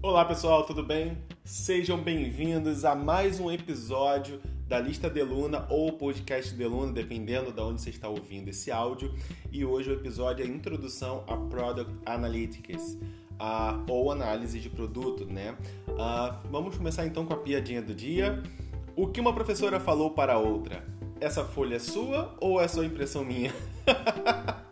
Olá pessoal, tudo bem? Sejam bem-vindos a mais um episódio da Lista de Luna ou podcast de Luna, dependendo de onde você está ouvindo esse áudio. E hoje o episódio é a introdução a Product Analytics, uh, ou análise de produto, né? Uh, vamos começar então com a piadinha do dia. O que uma professora falou para outra? Essa folha é sua ou é só impressão minha?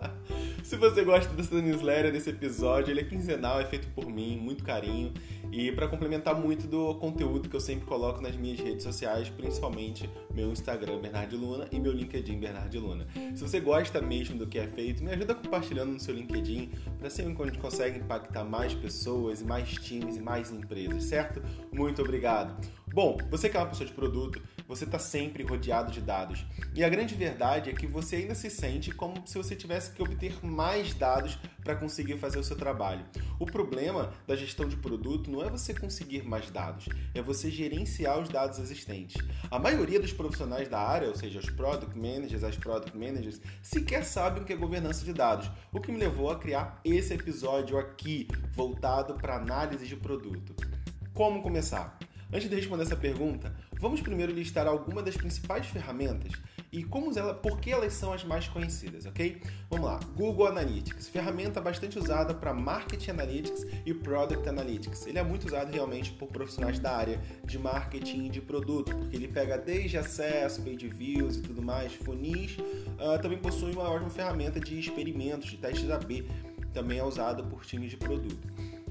Se você gosta dessa newsletter, desse episódio, ele é quinzenal, é feito por mim, muito carinho. E para complementar muito do conteúdo que eu sempre coloco nas minhas redes sociais, principalmente meu Instagram Bernard Luna e meu LinkedIn Bernard Luna. Se você gosta mesmo do que é feito, me ajuda compartilhando no seu LinkedIn para ser onde a gente consegue impactar mais pessoas, mais times e mais empresas, certo? Muito obrigado. Bom, você que é uma pessoa de produto, você está sempre rodeado de dados. E a grande verdade é que você ainda se sente como se você tivesse que obter mais dados para conseguir fazer o seu trabalho. O problema da gestão de produto não é você conseguir mais dados, é você gerenciar os dados existentes. A maioria dos profissionais da área, ou seja, os product managers, as product managers, sequer sabem o que é governança de dados, o que me levou a criar esse episódio aqui, voltado para análise de produto. Como começar? Antes de responder essa pergunta, vamos primeiro listar algumas das principais ferramentas e como ela, por que elas são as mais conhecidas, ok? Vamos lá. Google Analytics, ferramenta bastante usada para Marketing Analytics e Product Analytics. Ele é muito usado realmente por profissionais da área de marketing de produto, porque ele pega desde acesso, page views e tudo mais, funis. Uh, também possui uma ótima ferramenta de experimentos, de testes AB. Também é usado por times de produto.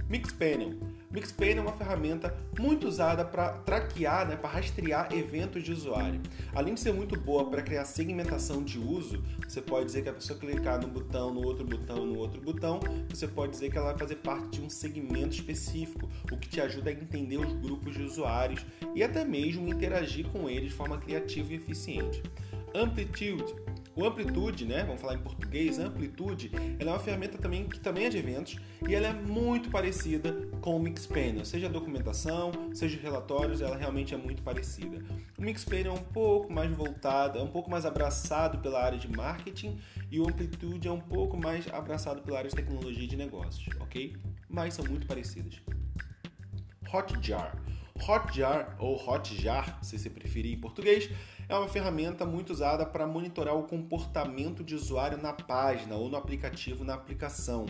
Mixpanel Mixpanel é uma ferramenta muito usada para traquear, né, para rastrear eventos de usuário. Além de ser muito boa para criar segmentação de uso, você pode dizer que a pessoa clicar no botão, no outro botão, no outro botão, você pode dizer que ela vai fazer parte de um segmento específico, o que te ajuda a entender os grupos de usuários e até mesmo interagir com eles de forma criativa e eficiente. Amplitude o Amplitude, né, vamos falar em português, Amplitude, ela é uma ferramenta também que também é de eventos e ela é muito parecida com o Mixpanel, seja documentação, seja relatórios, ela realmente é muito parecida. O Mixpanel é um pouco mais voltado, é um pouco mais abraçado pela área de marketing e o Amplitude é um pouco mais abraçado pela área de tecnologia e de negócios, ok? Mas são muito parecidas. Hotjar. Hotjar ou Hotjar, se você preferir em português, é uma ferramenta muito usada para monitorar o comportamento de usuário na página ou no aplicativo na aplicação.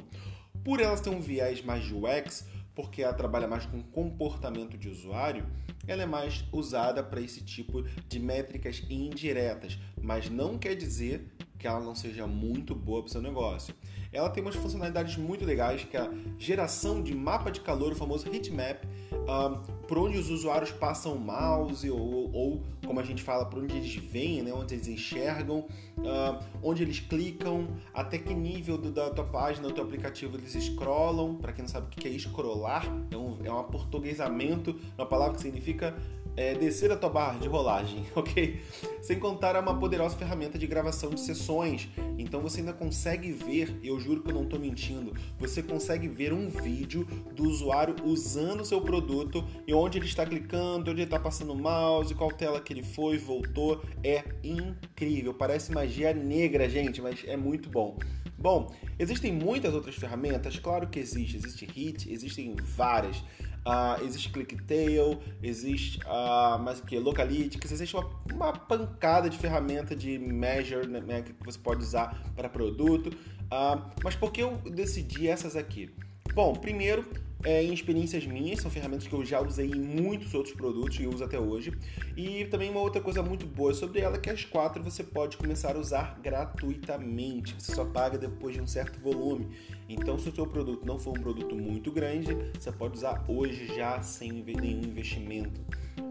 Por elas ter um viés mais de UX, porque ela trabalha mais com comportamento de usuário, ela é mais usada para esse tipo de métricas indiretas, mas não quer dizer que ela não seja muito boa para o seu negócio. Ela tem umas funcionalidades muito legais, que é a geração de mapa de calor, o famoso heatmap, uh, por onde os usuários passam o mouse ou, ou, como a gente fala, por onde eles vêm, né, onde eles enxergam, uh, onde eles clicam, até que nível do, da tua página, do teu aplicativo eles scrollam. Para quem não sabe o que é scrollar, é um, é um portuguesamento, uma palavra que significa é, descer a tua barra de rolagem, ok? Sem contar uma poderosa ferramenta de gravação de sessões. Então você ainda consegue ver, eu juro que eu não estou mentindo, você consegue ver um vídeo do usuário usando o seu produto e onde ele está clicando, onde ele está passando o mouse, qual tela que ele foi, voltou. É incrível, parece magia negra, gente, mas é muito bom. Bom, existem muitas outras ferramentas, claro que existe. Existe Hit, existem várias. Uh, existe ClickTail, existe uh, mais que? Localytics, existe uma, uma, pancada de ferramenta de measure né, que você pode usar para produto. Uh, mas por que eu decidi essas aqui? Bom, primeiro, é, em experiências minhas, são ferramentas que eu já usei em muitos outros produtos e uso até hoje. E também uma outra coisa muito boa sobre ela é que as quatro você pode começar a usar gratuitamente. Você só paga depois de um certo volume. Então, se o seu produto não for um produto muito grande, você pode usar hoje já sem nenhum investimento.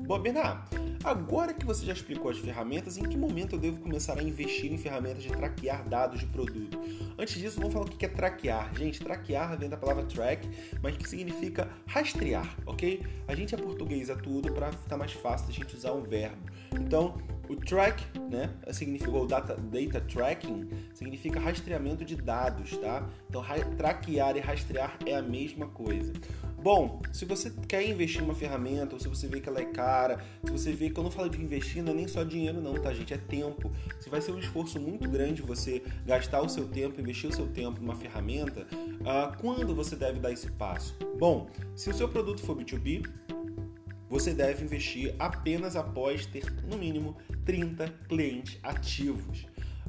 Bom, agora que você já explicou as ferramentas, em que momento eu devo começar a investir em ferramentas de traquear dados de produto? Antes disso, vamos falar o que é traquear. Gente, traquear vem da palavra track, mas que significa rastrear, ok? A gente é portuguesa tudo para ficar mais fácil a gente usar um verbo. Então, o track, né, significa o data, data tracking, significa rastreamento de dados, tá? Então, traquear e rastrear é a mesma coisa. Bom, se você quer investir em uma ferramenta, ou se você vê que ela é cara, se você vê que eu não falo de investir, não é nem só dinheiro não, tá gente? É tempo. Se vai ser um esforço muito grande você gastar o seu tempo, investir o seu tempo numa ferramenta, uh, quando você deve dar esse passo? Bom, se o seu produto for B2B, você deve investir apenas após ter, no mínimo, 30 clientes ativos.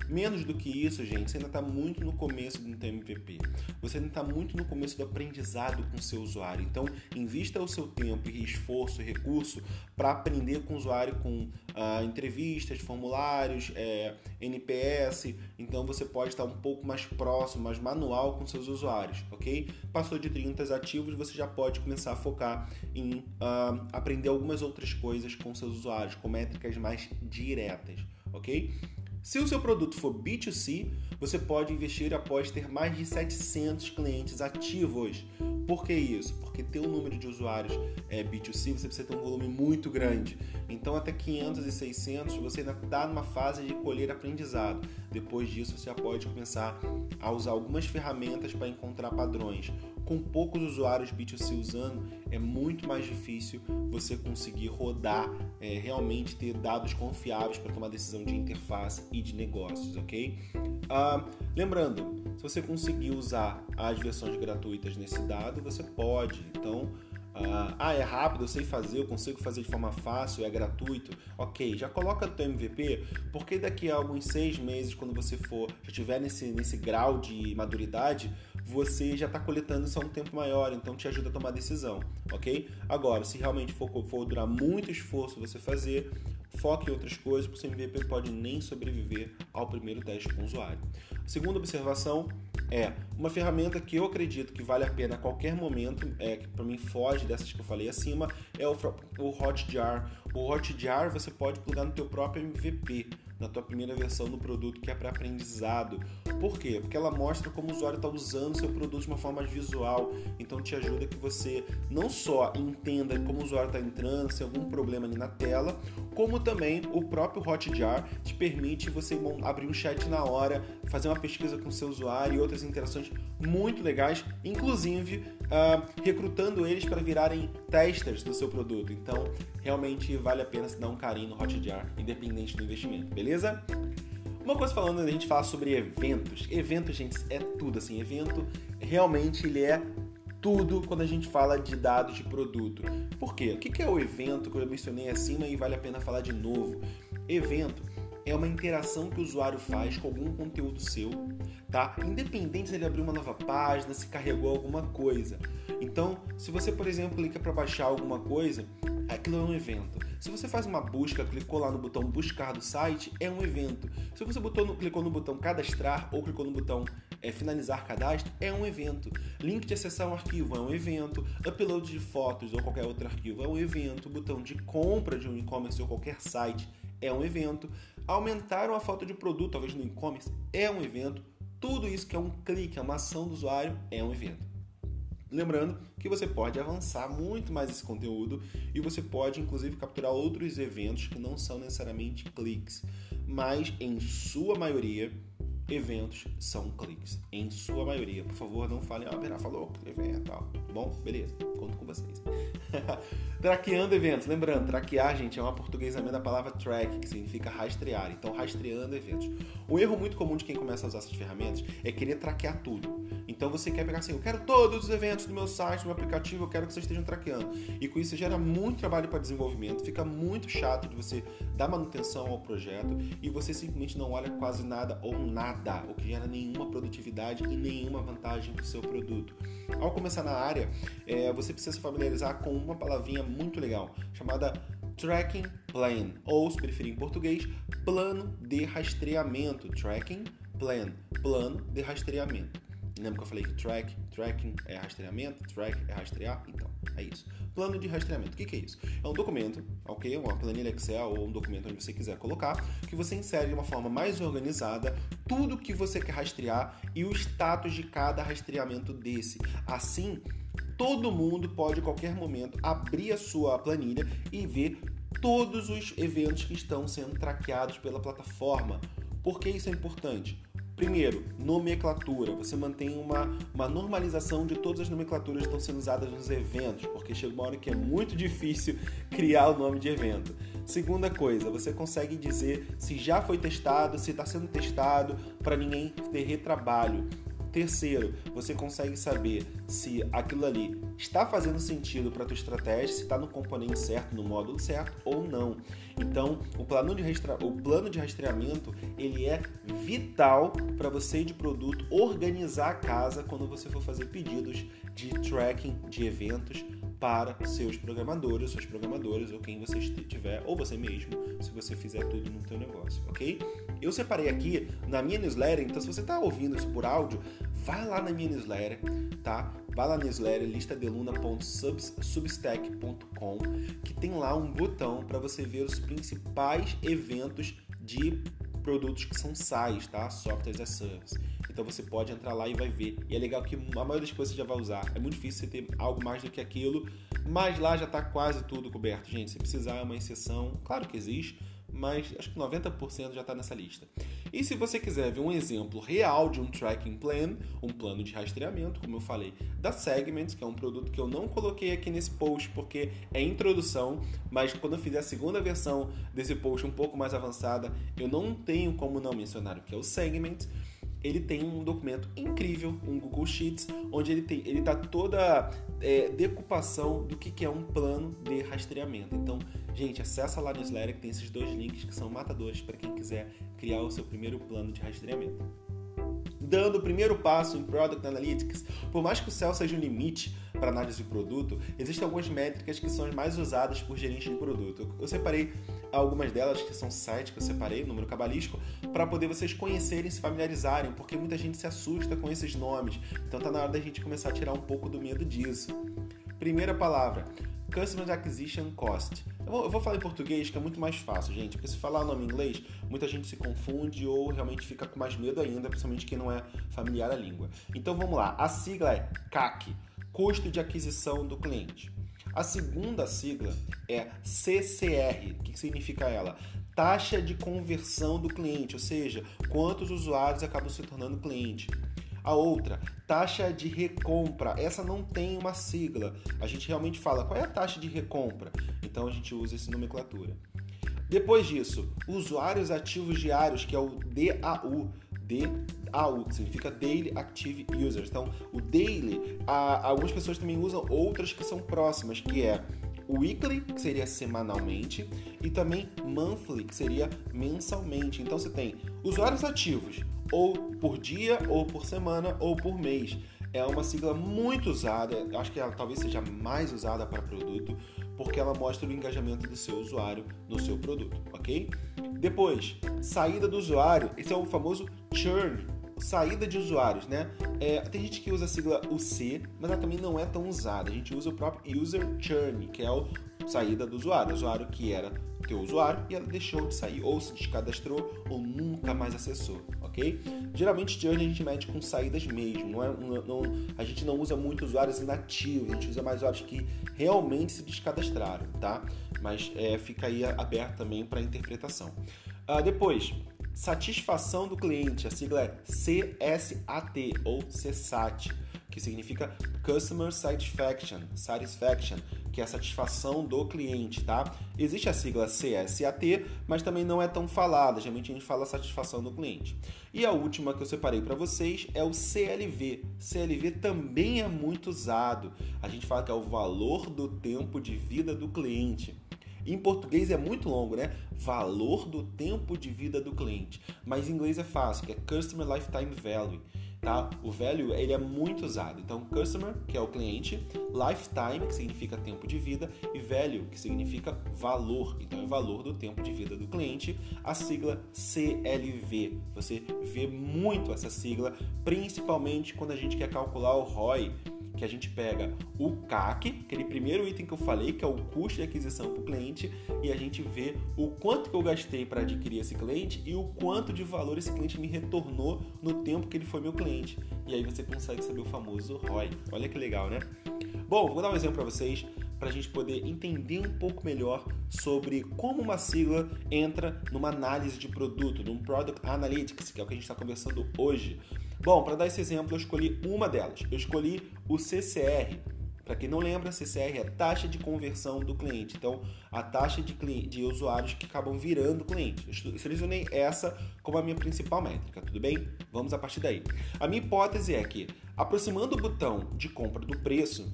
Menos do que isso, gente, você ainda está muito no começo do MVP. Você ainda está muito no começo do aprendizado com seu usuário. Então, invista o seu tempo esforço recurso para aprender com o usuário com ah, entrevistas, formulários, é, NPS. Então, você pode estar um pouco mais próximo, mais manual com seus usuários, ok? Passou de 30 ativos, você já pode começar a focar em ah, aprender algumas outras coisas com seus usuários, com métricas mais diretas, ok? Se o seu produto for B2C, você pode investir após ter mais de 700 clientes ativos. Por que isso? Porque ter um número de usuários é, B2C, você precisa ter um volume muito grande. Então, até 500 e 600, você ainda está numa fase de colher aprendizado. Depois disso, você já pode começar a usar algumas ferramentas para encontrar padrões com poucos usuários B2C usando, é muito mais difícil você conseguir rodar, é, realmente ter dados confiáveis para tomar decisão de interface e de negócios, ok? Ah, lembrando, se você conseguir usar as versões gratuitas nesse dado, você pode. Então, ah, ah, é rápido, eu sei fazer, eu consigo fazer de forma fácil, é gratuito. Ok, já coloca teu MVP, porque daqui a alguns seis meses, quando você for, já estiver nesse, nesse grau de maturidade, você já está coletando isso há um tempo maior, então te ajuda a tomar decisão, ok? Agora, se realmente for, for durar muito esforço você fazer, foque em outras coisas, porque o MVP pode nem sobreviver ao primeiro teste com o usuário. A segunda observação é uma ferramenta que eu acredito que vale a pena a qualquer momento, é, que para mim foge dessas que eu falei acima, é o, o Hotjar. O Hotjar você pode plugar no teu próprio MVP na tua primeira versão do produto que é para aprendizado. Por quê? Porque ela mostra como o usuário está usando seu produto de uma forma visual. Então te ajuda que você não só entenda como o usuário está entrando, se algum problema ali na tela, como também o próprio Hotjar te permite você abrir um chat na hora, fazer uma pesquisa com o seu usuário e outras interações muito legais, inclusive uh, recrutando eles para virarem testers do seu produto. Então, realmente vale a pena se dar um carinho no Hotjar, independente do investimento, beleza? Uma coisa falando, a gente fala sobre eventos. Evento, gente, é tudo assim. Evento realmente ele é tudo quando a gente fala de dados de produto. Por quê? O que é o evento que eu mencionei acima e vale a pena falar de novo? Evento é uma interação que o usuário faz com algum conteúdo seu, tá? Independente se ele abriu uma nova página, se carregou alguma coisa. Então, se você, por exemplo, clica para baixar alguma coisa, aquilo é um evento. Se você faz uma busca, clicou lá no botão buscar do site, é um evento. Se você botou no, clicou no botão cadastrar ou clicou no botão é, finalizar cadastro, é um evento. Link de acessar um arquivo é um evento. Upload de fotos ou qualquer outro arquivo é um evento. Botão de compra de um e-commerce ou qualquer site é um evento. Aumentar uma foto de produto, talvez no e-commerce, é um evento. Tudo isso que é um clique, é uma ação do usuário, é um evento. Lembrando que você pode avançar muito mais esse conteúdo e você pode inclusive capturar outros eventos que não são necessariamente cliques, mas em sua maioria eventos são cliques. Em sua maioria. Por favor, não falem, ah, Verá falou evento tal. Bom, beleza, conto com vocês. Traqueando eventos. Lembrando, traquear, gente, é uma portuguesamento da palavra track, que significa rastrear. Então, rastreando eventos. O erro muito comum de quem começa a usar essas ferramentas é querer traquear tudo. Então, você quer pegar assim, eu quero todos os eventos do meu site, do meu aplicativo, eu quero que vocês estejam traqueando. E com isso, gera muito trabalho para desenvolvimento, fica muito chato de você dar manutenção ao projeto e você simplesmente não olha quase nada ou nada, o que gera nenhuma produtividade e nenhuma vantagem para o seu produto. Ao começar na área, é, você precisa se familiarizar com uma palavrinha muito legal chamada Tracking Plan, ou se preferir em português, plano de rastreamento. Tracking Plan, plano de rastreamento. Lembra que eu falei que track, tracking é rastreamento, track é rastrear? Então, é isso. Plano de rastreamento. O que, que é isso? É um documento, ok? Uma planilha Excel ou um documento onde você quiser colocar, que você insere de uma forma mais organizada tudo que você quer rastrear e o status de cada rastreamento desse. Assim, todo mundo pode, a qualquer momento, abrir a sua planilha e ver todos os eventos que estão sendo traqueados pela plataforma. Por que isso é importante? Primeiro, nomenclatura. Você mantém uma, uma normalização de todas as nomenclaturas que estão sendo usadas nos eventos, porque chega uma hora que é muito difícil criar o nome de evento. Segunda coisa, você consegue dizer se já foi testado, se está sendo testado, para ninguém ter retrabalho. Terceiro, você consegue saber se aquilo ali está fazendo sentido para a tua estratégia, se está no componente certo, no módulo certo ou não. Então, o plano de, restra... o plano de rastreamento ele é vital para você de produto organizar a casa quando você for fazer pedidos de tracking de eventos para seus programadores, suas programadoras ou quem você tiver, ou você mesmo, se você fizer tudo no teu negócio, ok? Eu separei aqui na minha newsletter, então se você está ouvindo isso por áudio, vai lá na minha newsletter, tá? Vai lá na newsletter listadeluna.substack.com que tem lá um botão para você ver os principais eventos de produtos que são SaaS, tá? Software as a Service. Então você pode entrar lá e vai ver. E é legal que a maioria das coisas você já vai usar. É muito difícil você ter algo mais do que aquilo, mas lá já está quase tudo coberto. Gente, se precisar é uma exceção, claro que existe, mas acho que 90% já está nessa lista. E se você quiser ver um exemplo real de um tracking plan, um plano de rastreamento, como eu falei, da Segments, que é um produto que eu não coloquei aqui nesse post porque é introdução, mas quando eu fizer a segunda versão desse post um pouco mais avançada, eu não tenho como não mencionar o que é o Segments ele tem um documento incrível, um Google Sheets, onde ele tem, ele tá toda é, decupação do que, que é um plano de rastreamento. Então, gente, acessa lá no newsletter que tem esses dois links que são matadores para quem quiser criar o seu primeiro plano de rastreamento dando o primeiro passo em Product Analytics, por mais que o céu seja um limite para análise de produto, existem algumas métricas que são as mais usadas por gerentes de produto. Eu separei algumas delas, que são sites que eu separei, número cabalístico, para poder vocês conhecerem, se familiarizarem, porque muita gente se assusta com esses nomes. Então tá na hora da gente começar a tirar um pouco do medo disso. Primeira palavra, Customer Acquisition Cost. Eu vou, eu vou, falar em português que é muito mais fácil, gente, porque se falar o nome em inglês, muita gente se confunde ou realmente fica com mais medo ainda, principalmente quem não é familiar à língua. Então vamos lá, a sigla é CAC, Custo de Aquisição do Cliente. A segunda sigla é CCR, o que significa ela? Taxa de conversão do cliente, ou seja, quantos usuários acabam se tornando cliente. A outra, taxa de recompra. Essa não tem uma sigla. A gente realmente fala qual é a taxa de recompra. Então a gente usa essa nomenclatura. Depois disso, usuários ativos diários, que é o DAU. DAU, que significa Daily Active Users. Então, o daily, algumas pessoas também usam outras que são próximas, que é weekly, que seria semanalmente, e também monthly, que seria mensalmente. Então você tem usuários ativos, ou por dia, ou por semana, ou por mês. É uma sigla muito usada, acho que ela talvez seja mais usada para produto, porque ela mostra o engajamento do seu usuário no seu produto, ok? Depois, saída do usuário, esse é o famoso churn, saída de usuários, né? É, tem gente que usa a sigla UC, mas ela também não é tão usada. A gente usa o próprio user churn, que é o saída do usuário, o usuário que era teu usuário e ela deixou de sair, ou se descadastrou, ou nunca mais acessou, ok? Geralmente churn a gente mede com saídas mesmo, não é, não, a gente não usa muito usuários inativos, a gente usa mais usuários que realmente se descadastraram, tá? Mas é, fica aí aberto também para interpretação. Uh, depois, satisfação do cliente, a sigla é CSAT ou CSAT, que significa Customer Satisfaction, Satisfaction, que é a satisfação do cliente, tá? Existe a sigla CSAT, mas também não é tão falada, geralmente a gente fala satisfação do cliente. E a última que eu separei para vocês é o CLV. CLV também é muito usado. A gente fala que é o valor do tempo de vida do cliente. Em português é muito longo, né? Valor do tempo de vida do cliente. Mas em inglês é fácil, que é Customer Lifetime Value. Tá? O value ele é muito usado. Então, customer, que é o cliente, lifetime, que significa tempo de vida, e value, que significa valor. Então, é valor do tempo de vida do cliente. A sigla CLV. Você vê muito essa sigla, principalmente quando a gente quer calcular o ROI que a gente pega o CAC, aquele primeiro item que eu falei, que é o custo de aquisição para o cliente, e a gente vê o quanto que eu gastei para adquirir esse cliente e o quanto de valor esse cliente me retornou no tempo que ele foi meu cliente. E aí você consegue saber o famoso ROI. Olha que legal, né? Bom, vou dar um exemplo para vocês. Para a gente poder entender um pouco melhor sobre como uma sigla entra numa análise de produto, num Product Analytics, que é o que a gente está conversando hoje. Bom, para dar esse exemplo, eu escolhi uma delas. Eu escolhi o CCR. Para quem não lembra, CCR é taxa de conversão do cliente. Então, a taxa de, de usuários que acabam virando cliente. Eu selecionei essa como a minha principal métrica, tudo bem? Vamos a partir daí. A minha hipótese é que, aproximando o botão de compra do preço,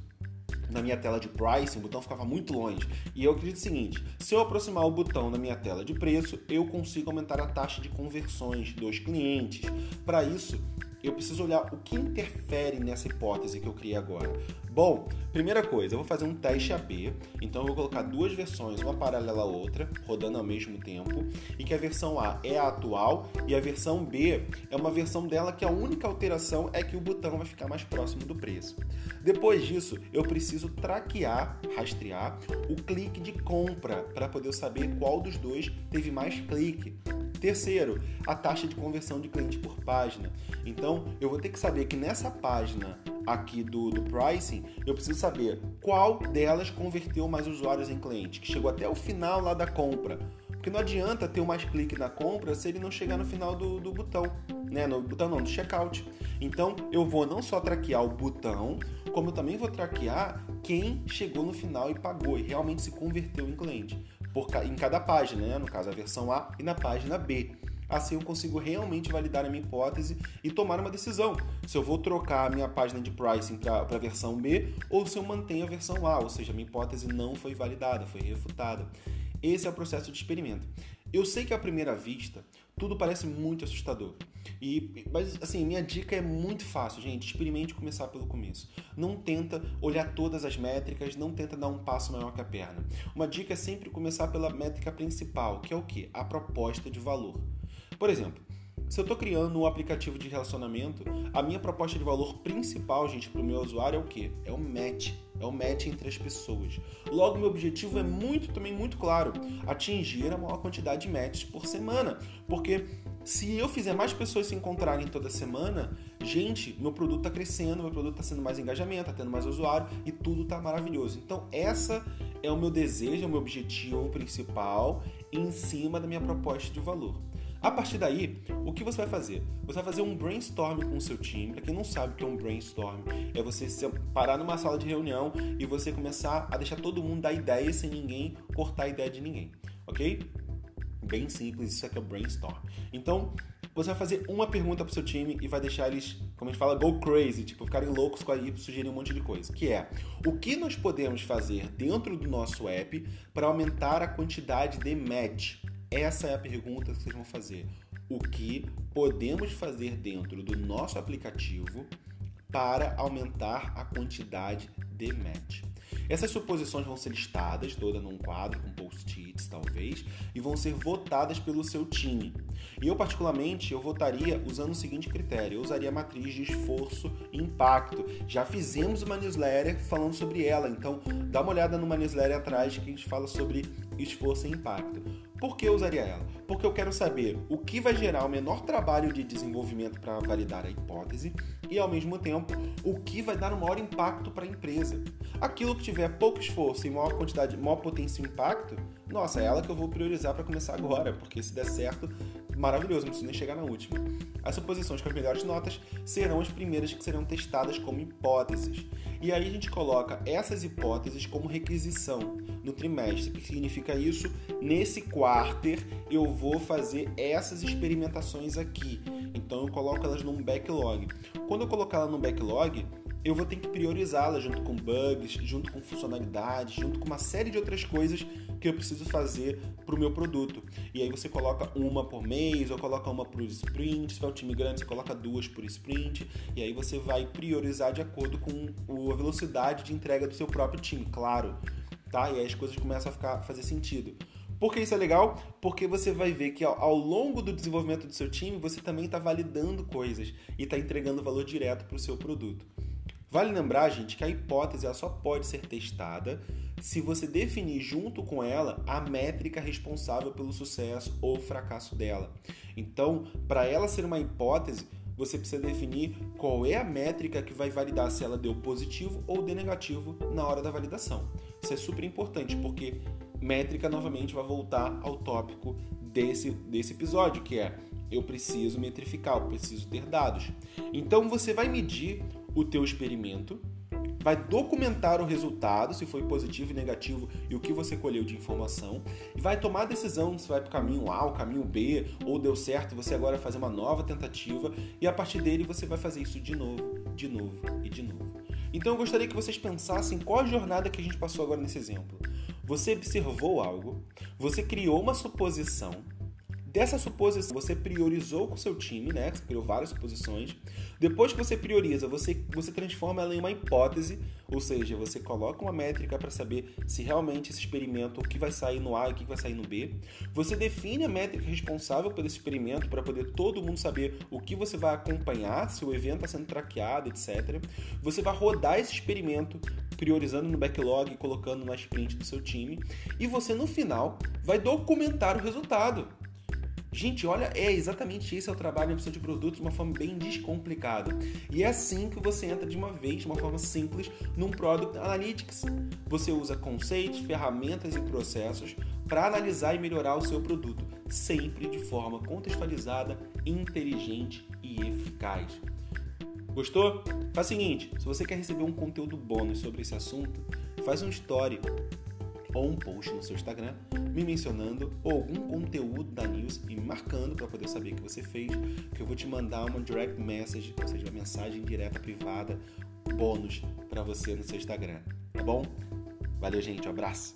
na minha tela de pricing, o botão ficava muito longe. E eu acredito o seguinte: se eu aproximar o botão na minha tela de preço, eu consigo aumentar a taxa de conversões dos clientes. Para isso, eu preciso olhar o que interfere nessa hipótese que eu criei agora. Bom, primeira coisa, eu vou fazer um teste AB, então eu vou colocar duas versões, uma paralela à outra, rodando ao mesmo tempo, e que a versão A é a atual e a versão B é uma versão dela que a única alteração é que o botão vai ficar mais próximo do preço. Depois disso, eu preciso traquear, rastrear o clique de compra para poder saber qual dos dois teve mais clique. Terceiro, a taxa de conversão de cliente por página. Então, eu vou ter que saber que nessa página aqui do, do pricing, eu preciso saber qual delas converteu mais usuários em cliente, que chegou até o final lá da compra. Porque não adianta ter mais clique na compra se ele não chegar no final do, do botão, né? No botão não, do checkout. Então eu vou não só traquear o botão, como eu também vou traquear quem chegou no final e pagou e realmente se converteu em cliente por, em cada página, né? no caso a versão A e na página B. Assim eu consigo realmente validar a minha hipótese e tomar uma decisão se eu vou trocar a minha página de pricing para a versão B ou se eu mantenho a versão A, ou seja, a minha hipótese não foi validada, foi refutada. Esse é o processo de experimento. Eu sei que à primeira vista tudo parece muito assustador. E, mas assim, minha dica é muito fácil, gente. Experimente começar pelo começo. Não tenta olhar todas as métricas, não tenta dar um passo maior que a perna. Uma dica é sempre começar pela métrica principal, que é o que? A proposta de valor. Por exemplo, se eu estou criando um aplicativo de relacionamento, a minha proposta de valor principal, gente, para o meu usuário é o quê? É o match. É o match entre as pessoas. Logo, meu objetivo é muito, também muito claro, atingir a maior quantidade de matches por semana. Porque se eu fizer mais pessoas se encontrarem toda semana, gente, meu produto está crescendo, meu produto está sendo mais engajamento, está tendo mais usuário e tudo está maravilhoso. Então, essa é o meu desejo, é o meu objetivo principal em cima da minha proposta de valor. A partir daí, o que você vai fazer? Você vai fazer um brainstorm com o seu time. Para quem não sabe o que é um brainstorm, é você parar numa sala de reunião e você começar a deixar todo mundo dar ideia sem ninguém cortar a ideia de ninguém, ok? Bem simples, isso aqui é o brainstorm. Então, você vai fazer uma pergunta pro seu time e vai deixar eles, como a gente fala, go crazy, tipo, ficarem loucos com a e sugerir um monte de coisa. Que é, o que nós podemos fazer dentro do nosso app para aumentar a quantidade de match? Essa é a pergunta que vocês vão fazer. O que podemos fazer dentro do nosso aplicativo para aumentar a quantidade de match? Essas suposições vão ser listadas toda num quadro com post-its, talvez, e vão ser votadas pelo seu time. E eu, particularmente, eu votaria usando o seguinte critério: eu usaria a matriz de esforço e impacto. Já fizemos uma newsletter falando sobre ela, então dá uma olhada numa newsletter atrás que a gente fala sobre esforço e impacto. Por que eu usaria ela? Porque eu quero saber o que vai gerar o menor trabalho de desenvolvimento para validar a hipótese e, ao mesmo tempo, o que vai dar o maior impacto para a empresa. Aquilo que tiver pouco esforço e maior quantidade, maior potência e impacto, nossa, é ela que eu vou priorizar para começar agora, porque se der certo, maravilhoso, não preciso nem chegar na última. As suposições com as melhores notas serão as primeiras que serão testadas como hipóteses. E aí a gente coloca essas hipóteses como requisição no trimestre. O que significa isso? Nesse quarter eu vou fazer essas experimentações aqui. Então eu coloco elas num backlog. Quando eu colocar ela no backlog, eu vou ter que priorizá-la junto com bugs, junto com funcionalidades, junto com uma série de outras coisas que eu preciso fazer para o meu produto. E aí você coloca uma por mês, ou coloca uma por sprint, se for um time grande, você coloca duas por sprint, e aí você vai priorizar de acordo com a velocidade de entrega do seu próprio time, claro. Tá? E aí as coisas começam a ficar, fazer sentido. Por que isso é legal? Porque você vai ver que ao, longo do desenvolvimento do seu time, você também está validando coisas e está entregando valor direto para o seu produto. Vale lembrar, gente, que a hipótese ela só pode ser testada se você definir junto com ela a métrica responsável pelo sucesso ou fracasso dela. Então, para ela ser uma hipótese, você precisa definir qual é a métrica que vai validar se ela deu positivo ou deu negativo na hora da validação. Isso é super importante porque métrica novamente vai voltar ao tópico desse, desse episódio, que é eu preciso metrificar, eu preciso ter dados. Então você vai medir o teu experimento, vai documentar o resultado, se foi positivo e negativo e o que você colheu de informação, e vai tomar a decisão se vai para o caminho A, o caminho B, ou deu certo, você agora vai fazer uma nova tentativa, e a partir dele você vai fazer isso de novo, de novo e de novo. Então eu gostaria que vocês pensassem qual a jornada que a gente passou agora nesse exemplo. Você observou algo, você criou uma suposição, Dessa suposição, você priorizou com o seu time, né? Você criou várias suposições. Depois que você prioriza, você, você transforma ela em uma hipótese, ou seja, você coloca uma métrica para saber se realmente esse experimento, o que vai sair no A e o que vai sair no B. Você define a métrica responsável por esse experimento para poder todo mundo saber o que você vai acompanhar, se o evento está sendo traqueado, etc. Você vai rodar esse experimento priorizando no backlog e colocando na sprint do seu time. E você, no final, vai documentar o resultado. Gente, olha, é exatamente esse é o trabalho em opção de produtos de uma forma bem descomplicada. E é assim que você entra de uma vez, de uma forma simples, num Product Analytics. Você usa conceitos, ferramentas e processos para analisar e melhorar o seu produto, sempre de forma contextualizada, inteligente e eficaz. Gostou? Faz o seguinte, se você quer receber um conteúdo bônus sobre esse assunto, faz um story ou um post no seu Instagram me mencionando ou algum conteúdo da news e me marcando para poder saber que você fez, que eu vou te mandar uma direct message, ou seja, uma mensagem direta privada bônus para você no seu Instagram, tá bom? Valeu, gente, um abraço.